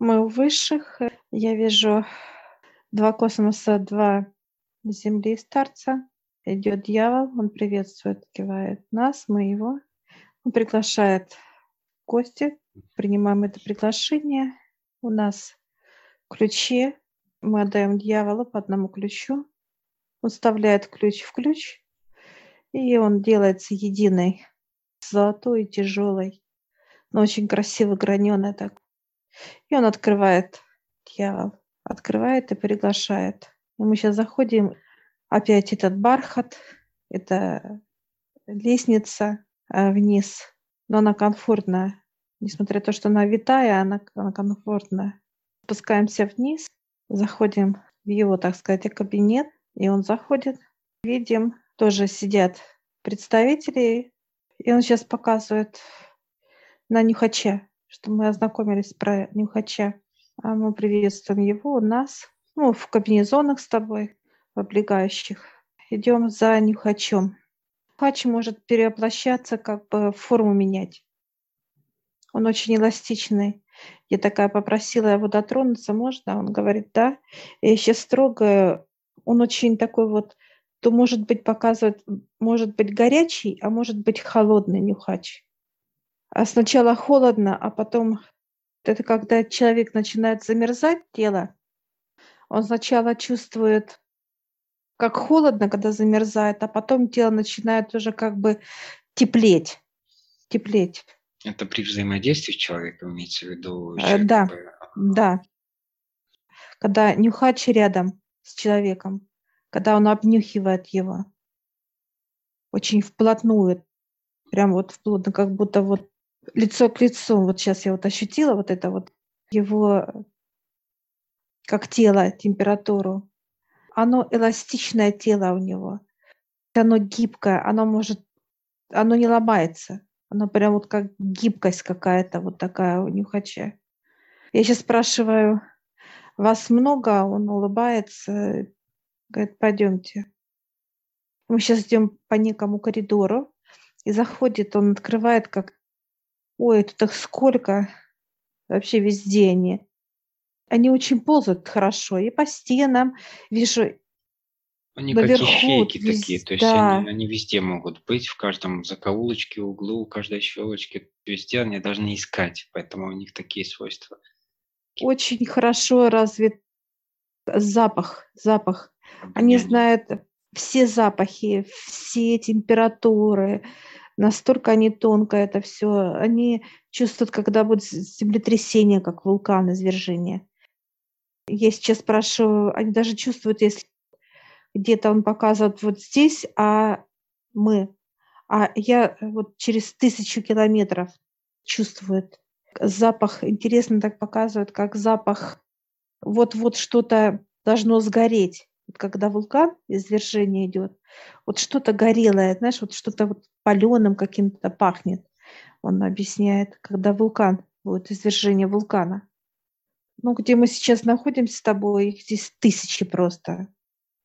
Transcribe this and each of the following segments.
Мы у высших. Я вижу два космоса, два Земли старца. Идет дьявол, он приветствует, кивает нас, мы его. Он приглашает гости, принимаем это приглашение. У нас ключи, мы отдаем дьяволу по одному ключу. Он вставляет ключ в ключ, и он делается единой, золотой и тяжелой, но очень красиво граненый так. И он открывает, дьявол, открывает и приглашает. И мы сейчас заходим, опять этот бархат, это лестница э, вниз, но она комфортная. Несмотря на то, что она витая, она, она комфортная. Спускаемся вниз, заходим в его, так сказать, кабинет, и он заходит. Видим, тоже сидят представители, и он сейчас показывает на нюхача, что мы ознакомились про нюхача. А мы приветствуем его, нас, ну, в комбинезонах с тобой, в облегающих. Идем за нюхачом. Нюхач может перевоплощаться, как бы форму менять. Он очень эластичный. Я такая попросила его дотронуться, можно? Он говорит, да. Я сейчас строго, он очень такой вот, то может быть показывает, может быть горячий, а может быть холодный нюхач. А сначала холодно, а потом это когда человек начинает замерзать тело, он сначала чувствует, как холодно, когда замерзает, а потом тело начинает уже как бы теплеть, теплеть. Это при взаимодействии с человеком имеется в виду? Э, да, как бы... да. Когда нюхач рядом с человеком, когда он обнюхивает его, очень вплотную, прям вот вплотно, как будто вот лицо к лицу. Вот сейчас я вот ощутила вот это вот его как тело, температуру. Оно эластичное тело у него. Оно гибкое, оно может, оно не ломается. Оно прям вот как гибкость какая-то вот такая у нюхача. Я сейчас спрашиваю, вас много? Он улыбается, говорит, пойдемте. Мы сейчас идем по некому коридору, и заходит, он открывает как Ой, тут их сколько! Вообще везде они. Они очень ползают хорошо. И по стенам, вижу, Они как наверху, ячейки вез... такие, то есть да. они, они везде могут быть, в каждом закоулочке, углу, каждой щелочке, везде они должны искать, поэтому у них такие свойства. Очень хорошо развит запах, запах. Они знают все запахи, все температуры, настолько они тонко это все, они чувствуют, когда будет землетрясение, как вулкан, извержение. Я сейчас спрашиваю, они даже чувствуют, если где-то он показывает вот здесь, а мы, а я вот через тысячу километров чувствует запах, интересно так показывают, как запах, вот-вот что-то должно сгореть когда вулкан извержение идет, вот что-то горелое, знаешь, вот что-то вот паленым каким-то пахнет. Он объясняет, когда вулкан, будет извержение вулкана. Ну, где мы сейчас находимся с тобой, их здесь тысячи просто.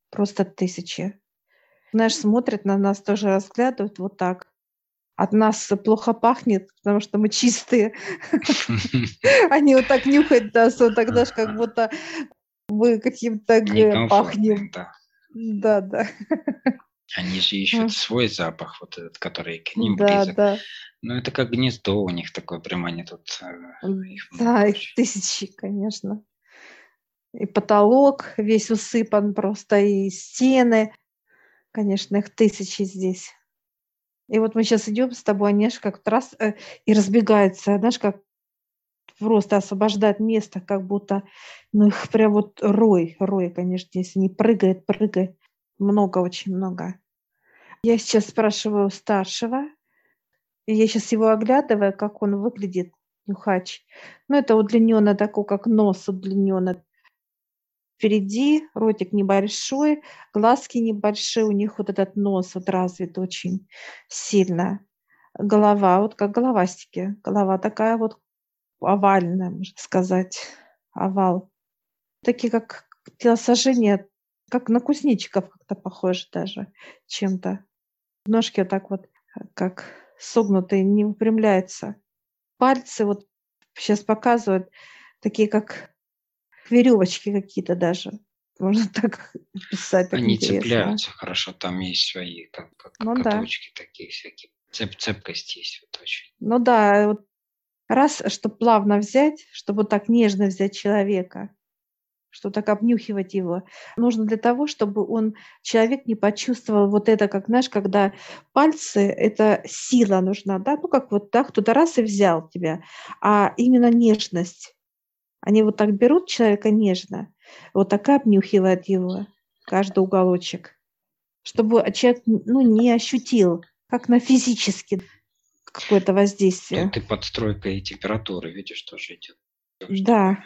Просто тысячи. Знаешь, смотрят на нас, тоже разглядывают вот так. От нас плохо пахнет, потому что мы чистые. Они вот так нюхают нас, вот так, знаешь, как будто мы каким-то пахнем. Да. да, да. Они же ищут свой запах, вот этот, который к ним да, близок. Да. Ну, это как гнездо у них такое, прямо они тут... Э, их да, их тысячи, конечно. И потолок весь усыпан просто, и стены. Конечно, их тысячи здесь. И вот мы сейчас идем с тобой, они же как раз э, и разбегаются, знаешь, как просто освобождать место, как будто, ну, их прям вот рой, рой, конечно, если не прыгает, прыгает. Много, очень много. Я сейчас спрашиваю старшего, я сейчас его оглядываю, как он выглядит, нюхач. Ну, это удлиненно такой, как нос удлиненно. Впереди ротик небольшой, глазки небольшие, у них вот этот нос вот развит очень сильно. Голова, вот как головастики. Голова такая вот овальная, можно сказать, овал. Такие как телосложение, как на кузнечиков как-то похоже даже чем-то. Ножки вот так вот, как согнутые, не выпрямляются. Пальцы вот сейчас показывают, такие как веревочки какие-то даже. Можно так писать. Так Они интересно. цепляются хорошо, там есть свои как, как ну, каточки да. такие всякие. Цеп, цепкость есть вот очень. Ну да, вот раз, чтобы плавно взять, чтобы вот так нежно взять человека, что так обнюхивать его, нужно для того, чтобы он, человек не почувствовал вот это, как, знаешь, когда пальцы, это сила нужна, да, ну как вот так, кто-то раз и взял тебя, а именно нежность. Они вот так берут человека нежно, вот так обнюхивают его, каждый уголочек, чтобы человек ну, не ощутил, как на физически какое-то воздействие. Тут и подстройка и температуры, видишь, тоже идет. Да.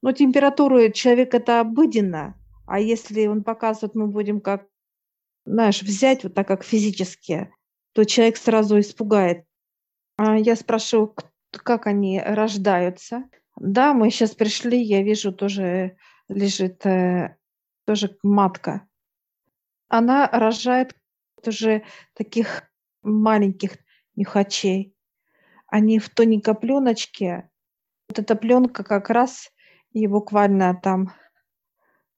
Но температуру человек это обыденно, а если он показывает, мы будем как, знаешь, взять вот так как физически, то человек сразу испугает. А я спрашиваю, как они рождаются. Да, мы сейчас пришли, я вижу, тоже лежит э, тоже матка. Она рожает тоже таких маленьких нюхачей. Они в тоненькой пленочке. Вот эта пленка как раз и буквально там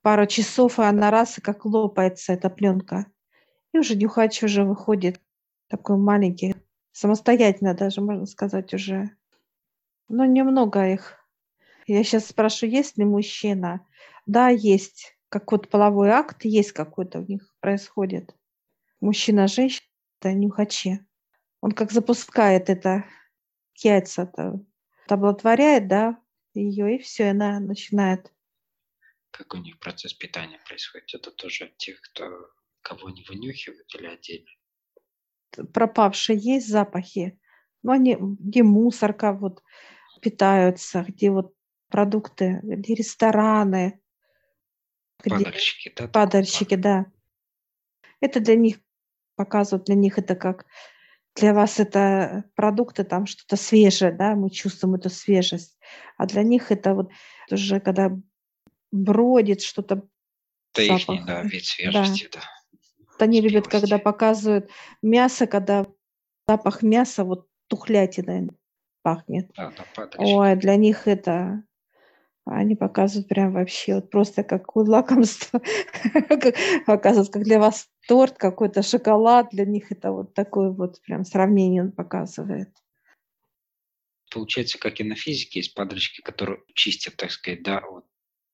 пару часов, и она раз и как лопается эта пленка. И уже нюхач уже выходит такой маленький, самостоятельно даже, можно сказать, уже. Но немного их. Я сейчас спрашиваю, есть ли мужчина? Да, есть. Какой-то половой акт есть какой-то у них происходит. Мужчина, женщина, это нюхачи. Он как запускает это яйца-то, оплодотворяет, да, ее, и все, она начинает. Как у них процесс питания происходит? Это тоже от тех, кто кого не вынюхивают или отдельно? Пропавшие есть запахи, но они, где мусорка вот питаются, где вот продукты, где рестораны. Падальщики, да? Падальщики, да. Это для них показывают, для них это как для вас это продукты, там что-то свежее, да, мы чувствуем эту свежесть. А для них это вот уже когда бродит что-то. Это их, да, вид свежести, да. да. Вот они любят, когда показывают мясо, когда запах мяса, вот тухлятина пахнет. Да, да, Ой, для них это они показывают прям вообще вот просто как лакомство. Оказывается, как для вас торт какой-то, шоколад, для них это вот такое вот прям сравнение он показывает. Получается, как и на физике, есть падальщики, которые чистят, так сказать, да, вот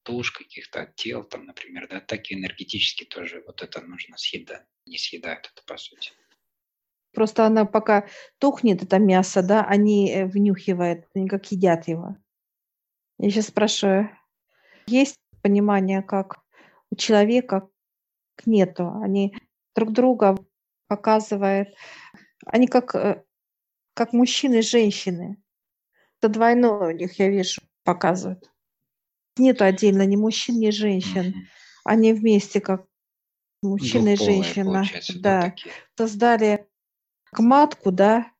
туш каких-то тел, там, например, да, так и энергетически тоже вот это нужно съедать, не съедают это по сути. Просто она пока тухнет, это мясо, да, они э, внюхивают, они как едят его. Я сейчас спрашиваю, есть понимание, как у человека нету? Они друг друга показывают, они как, э, как мужчины и женщины. Это двойное у них, я вижу, показывают. Нету отдельно ни мужчин, ни женщин. Они вместе как мужчина и женщина. Да, создали к матку, да,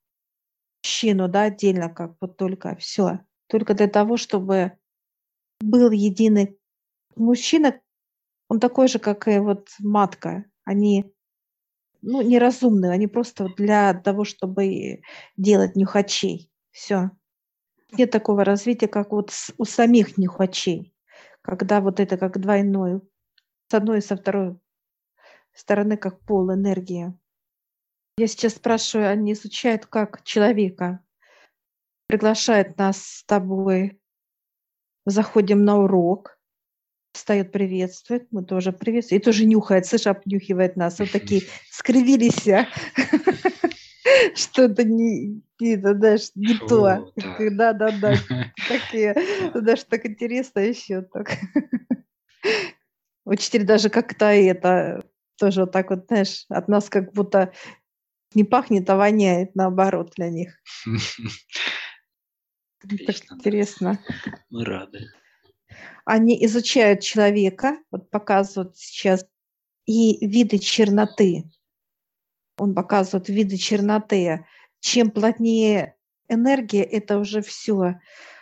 мужчину, да, отдельно как вот только все только для того, чтобы был единый мужчина, он такой же, как и вот матка. Они ну, неразумные, они просто для того, чтобы делать нюхачей. Все. Нет такого развития, как вот у самих нюхачей, когда вот это как двойное, с одной и со второй стороны, как пол энергия. Я сейчас спрашиваю, они изучают как человека, приглашает нас с тобой. Заходим на урок, встает, приветствует, мы тоже приветствуем. И тоже нюхает, слышь, обнюхивает нас. Вот такие скривились, а. что-то не, не, знаешь, не то. Да, да, да. Такие, даже так интересно еще так. Учитель даже как-то это тоже вот так вот, знаешь, от нас как будто не пахнет, а воняет наоборот для них. Отлично. интересно. Мы рады. Они изучают человека, вот показывают сейчас и виды черноты. Он показывает виды черноты. Чем плотнее энергия, это уже все.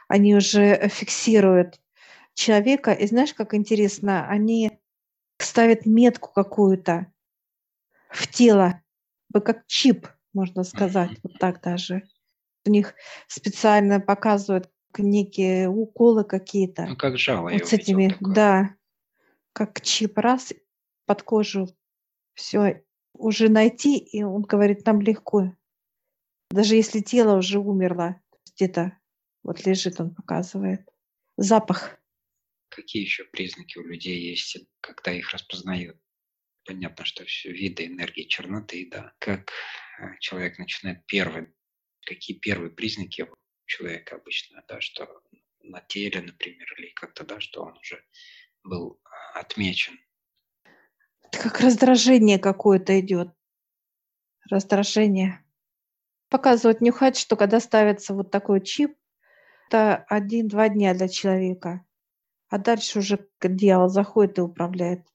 Они уже фиксируют человека. И знаешь, как интересно, они ставят метку какую-то в тело, как чип, можно сказать, вот так даже у них специально показывают некие уколы какие-то. Ну, как жало Вот с этими, да, как чип раз под кожу все уже найти, и он говорит, нам легко. Даже если тело уже умерло, где-то вот лежит, он показывает. Запах. Какие еще признаки у людей есть, когда их распознают? Понятно, что все виды энергии черноты, да. Как э, человек начинает первый, какие первые признаки у человека обычно, да, что на теле, например, или как-то, да, что он уже был э, отмечен. Это как раздражение какое-то идет. Раздражение. Показывают нюхать, что когда ставится вот такой чип, это один-два дня для человека. А дальше уже дьявол заходит и управляет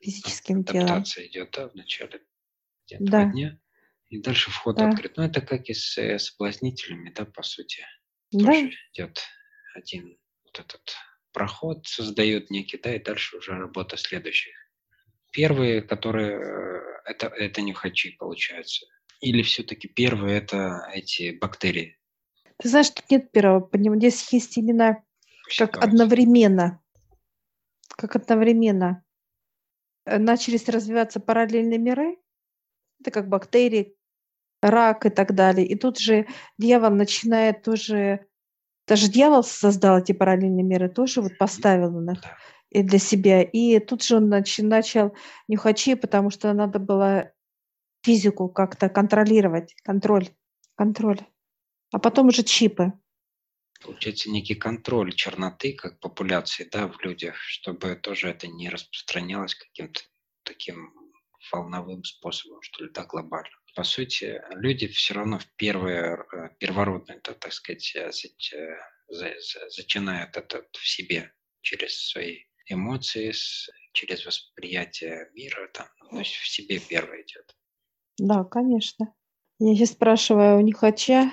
физическим телом. Адаптация идет, да, вначале да. дня. И дальше вход да. открыт. Ну, это как и с э, соблазнителями, да, по сути. Да. Тоже идет один вот этот проход, создает некий, да, и дальше уже работа следующих. Первые, которые, э, это, это нюхачи, получается. Или все-таки первые это эти бактерии? Ты знаешь, тут нет первого, понимаешь, здесь есть именно как одновременно. Как одновременно. Э, начались развиваться параллельные миры. Это как бактерии, рак и так далее. И тут же дьявол начинает тоже... Даже дьявол создал эти параллельные миры, тоже вот поставил их и для себя. И тут же он нач- начал нюхачи, потому что надо было физику как-то контролировать, контроль, контроль. А потом уже чипы. Получается некий контроль черноты как популяции да, в людях, чтобы тоже это не распространялось каким-то таким волновым способом, что ли, да, глобально. По сути, люди все равно в первые, э, первородные, да, так сказать, э, зачинают это в себе через свои эмоции, через восприятие мира, там, то есть в себе первое идет. Да, конечно. Я сейчас спрашиваю у Нихача,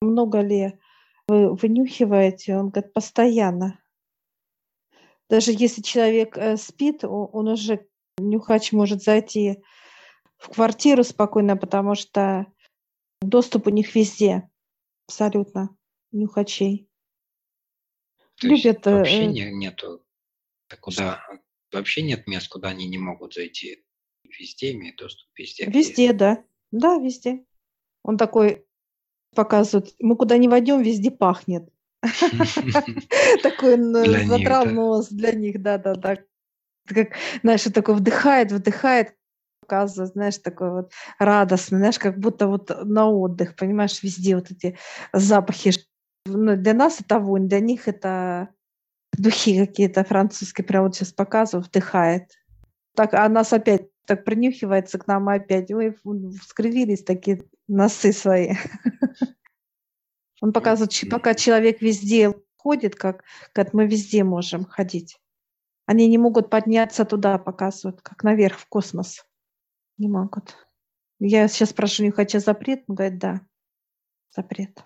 много ли вы вынюхиваете? Он говорит, постоянно. Даже если человек э, спит, он уже, нюхач может зайти в квартиру спокойно, потому что доступ у них везде, абсолютно, нюхачей. То Любят. Э, вообще не, нету, куда вообще нет мест, куда они не могут зайти. Везде имеют доступ, везде. Везде, да. Да, везде. Он такой показывает, мы куда не войдем, везде пахнет. Такой задрал нос для них, да-да-да. Как, знаешь, такой вдыхает, вдыхает, показывает, знаешь, такой вот радостный, знаешь, как будто вот на отдых, понимаешь, везде вот эти запахи. Ну, для нас это вонь, для них это духи какие-то французские, прям вот сейчас показываю, вдыхает. Так, а нас опять так принюхивается к нам опять. Ой, скривились такие носы свои. Он показывает, пока человек везде ходит, как, как мы везде можем ходить. Они не могут подняться туда, показывают, как наверх, в космос. Не могут. Я сейчас не хочу запрет? Он говорит, да, запрет.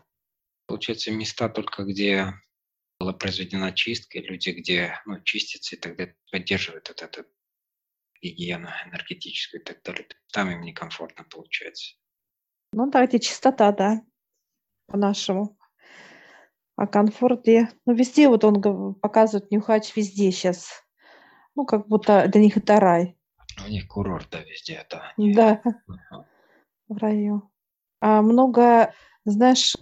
Получается, места только, где была произведена чистка, и люди, где ну, чистятся и тогда поддерживают вот этот гигиена энергетическая и так далее. Там им некомфортно получается. Ну да, где чистота, да, по-нашему. А комфорте, ну везде вот он показывает нюхач везде сейчас. Ну, как будто для них это рай. У них курорт, да, везде, да. Да, ага. в раю. А много, знаешь,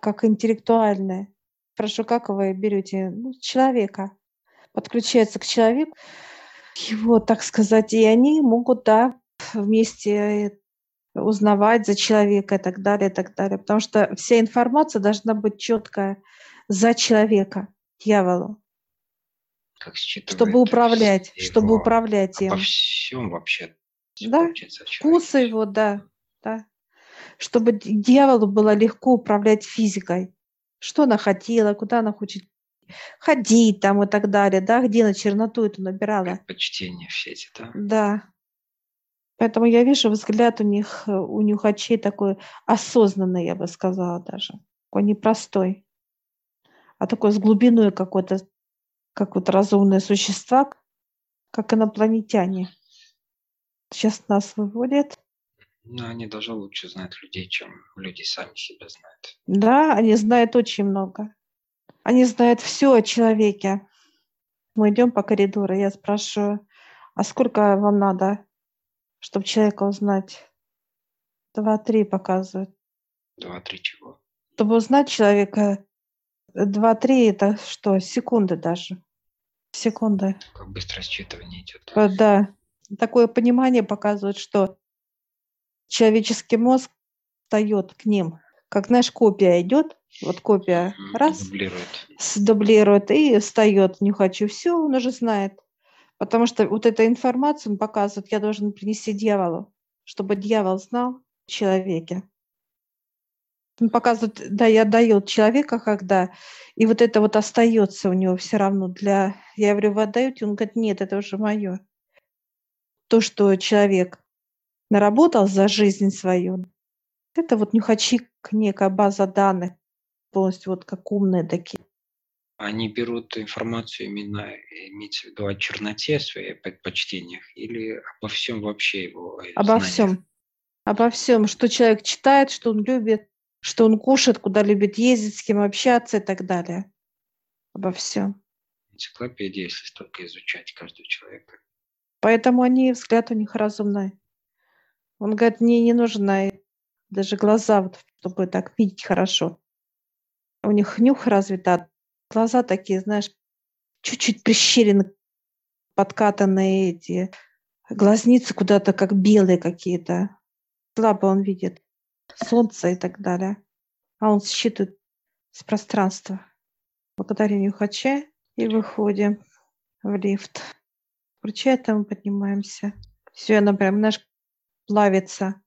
как интеллектуальное. Прошу, как вы берете ну, человека, подключается к человеку, его, так сказать, и они могут, да, вместе узнавать за человека и так далее, и так далее. Потому что вся информация должна быть четкая за человека, дьяволу. Как чтобы управлять, его, чтобы управлять им. По всем вообще. Да, вкусы его, да, да. Чтобы дьяволу было легко управлять физикой. Что она хотела, куда она хочет ходить там и так далее, да, где на черноту эту набирала. Предпочтения все эти, да? Да. Поэтому я вижу взгляд у них, э, у нюхачей такой осознанный, я бы сказала даже. Такой непростой. А такой с глубиной какой-то, как вот разумные существа, как инопланетяне. Сейчас нас выводят. Ну, они даже лучше знают людей, чем люди сами себя знают. Да, они знают очень много. Они знают все о человеке. Мы идем по коридору, я спрашиваю, а сколько вам надо, чтобы человека узнать? Два-три показывают. Два-три чего? Чтобы узнать человека, два-три это что, секунды даже. Секунды. Как быстро считывание идет. Э, да. Такое понимание показывает, что человеческий мозг встает к ним. Как, знаешь, копия идет, вот копия раз, дублирует. дублирует и встает, не хочу, все, он уже знает. Потому что вот эта информация он показывает, я должен принести дьяволу, чтобы дьявол знал человеке. Он показывает, да, я дает человека, когда, и вот это вот остается у него все равно для, я говорю, вы отдаете? Он говорит, нет, это уже мое. То, что человек наработал за жизнь свою, это вот нюхачи, некая база данных, полностью вот как умные такие. Они берут информацию именно, имеется в виду о черноте своих предпочтениях или обо всем вообще его Обо знаниях? всем. Обо всем, что человек читает, что он любит, что он кушает, куда любит ездить, с кем общаться и так далее. Обо всем. Энциклопедия, если столько изучать каждого человека. Поэтому они, взгляд у них разумный. Он говорит, мне не нужно даже глаза, вот, чтобы так видеть хорошо. У них нюх развит, а глаза такие, знаешь, чуть-чуть прищерены, подкатанные эти глазницы куда-то как белые какие-то. Слабо он видит солнце и так далее. А он считывает с пространства. Благодарим Юхача и выходим в лифт. Включая, там поднимаемся. Все, она прям, наш плавится